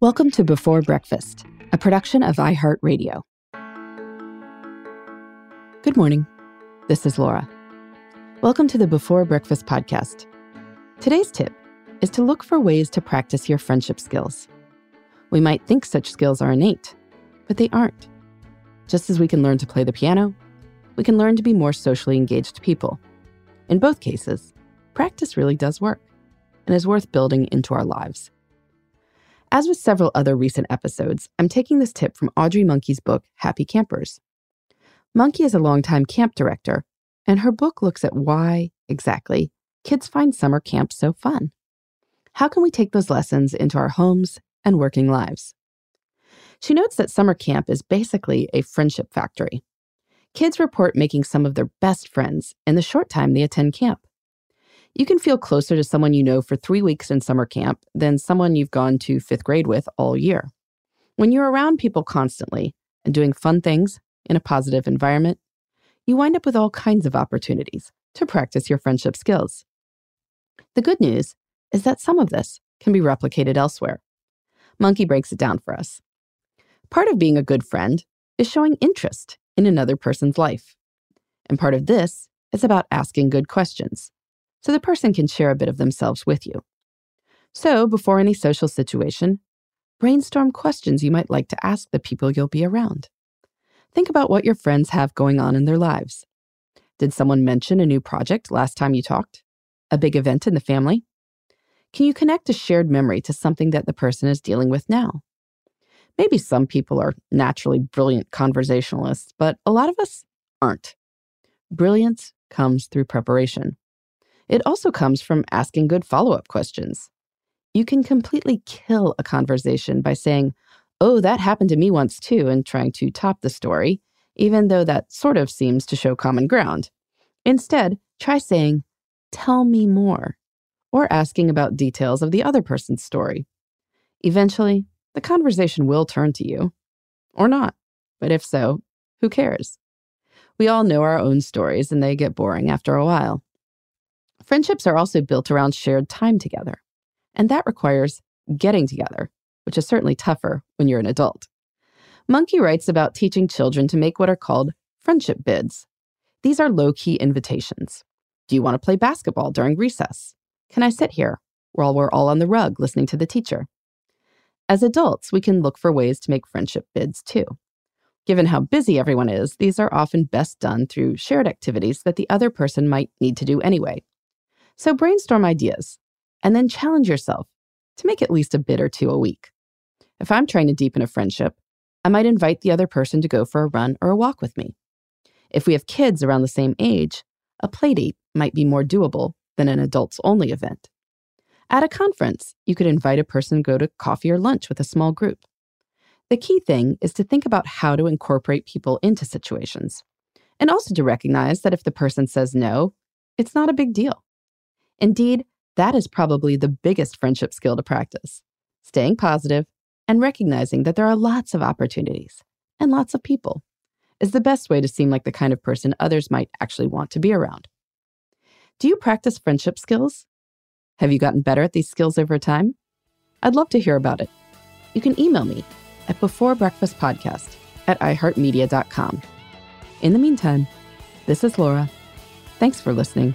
Welcome to Before Breakfast, a production of iHeartRadio. Good morning. This is Laura. Welcome to the Before Breakfast podcast. Today's tip is to look for ways to practice your friendship skills. We might think such skills are innate, but they aren't. Just as we can learn to play the piano, we can learn to be more socially engaged people. In both cases, practice really does work and is worth building into our lives. As with several other recent episodes, I'm taking this tip from Audrey Monke's book, Happy Campers. Monke is a longtime camp director, and her book looks at why, exactly, kids find summer camp so fun. How can we take those lessons into our homes and working lives? She notes that summer camp is basically a friendship factory. Kids report making some of their best friends in the short time they attend camp. You can feel closer to someone you know for three weeks in summer camp than someone you've gone to fifth grade with all year. When you're around people constantly and doing fun things in a positive environment, you wind up with all kinds of opportunities to practice your friendship skills. The good news is that some of this can be replicated elsewhere. Monke breaks it down for us. Part of being a good friend is showing interest in another person's life. And part of this is about asking good questions so the person can share a bit of themselves with you. So, before any social situation, brainstorm questions you might like to ask the people you'll be around. Think about what your friends have going on in their lives. Did someone mention a new project last time you talked? A big event in the family? Can you connect a shared memory to something that the person is dealing with now? Maybe some people are naturally brilliant conversationalists, but a lot of us aren't. Brilliance comes through preparation. It also comes from asking good follow up questions. You can completely kill a conversation by saying, Oh, that happened to me once too, and trying to top the story, even though that sort of seems to show common ground. Instead, try saying, Tell me more, or asking about details of the other person's story. Eventually, the conversation will turn to you. Or not. But if so, who cares? We all know our own stories and they get boring after a while. Friendships are also built around shared time together, and that requires getting together, which is certainly tougher when you're an adult. Monke writes about teaching children to make what are called friendship bids. These are low key invitations. Do you want to play basketball during recess? Can I sit here while we're all on the rug listening to the teacher? As adults, we can look for ways to make friendship bids too. Given how busy everyone is, these are often best done through shared activities that the other person might need to do anyway. So brainstorm ideas and then challenge yourself to make at least a bit or two a week. If I'm trying to deepen a friendship, I might invite the other person to go for a run or a walk with me. If we have kids around the same age, a playdate might be more doable than an adults only event. At a conference, you could invite a person to go to coffee or lunch with a small group. The key thing is to think about how to incorporate people into situations, and also to recognize that if the person says no, it's not a big deal. Indeed, that is probably the biggest friendship skill to practice staying positive and recognizing that there are lots of opportunities and lots of people is the best way to seem like the kind of person others might actually want to be around. Do you practice friendship skills? Have you gotten better at these skills over time? I'd love to hear about it. You can email me at beforebreakfastpodcast at iheartmedia.com. In the meantime, this is Laura. Thanks for listening,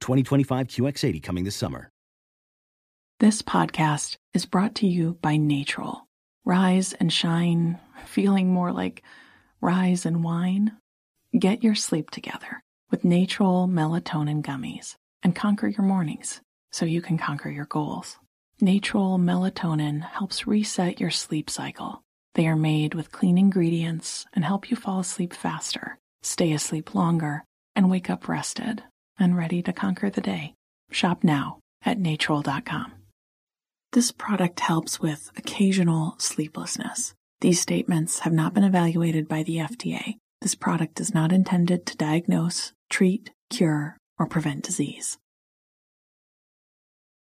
2025 QX80 coming this summer. This podcast is brought to you by Natrol. Rise and shine, feeling more like rise and wine. Get your sleep together with Natrol melatonin gummies and conquer your mornings so you can conquer your goals. Natrol melatonin helps reset your sleep cycle. They are made with clean ingredients and help you fall asleep faster, stay asleep longer, and wake up rested and ready to conquer the day. Shop now at natrol.com. This product helps with occasional sleeplessness. These statements have not been evaluated by the FDA. This product is not intended to diagnose, treat, cure, or prevent disease.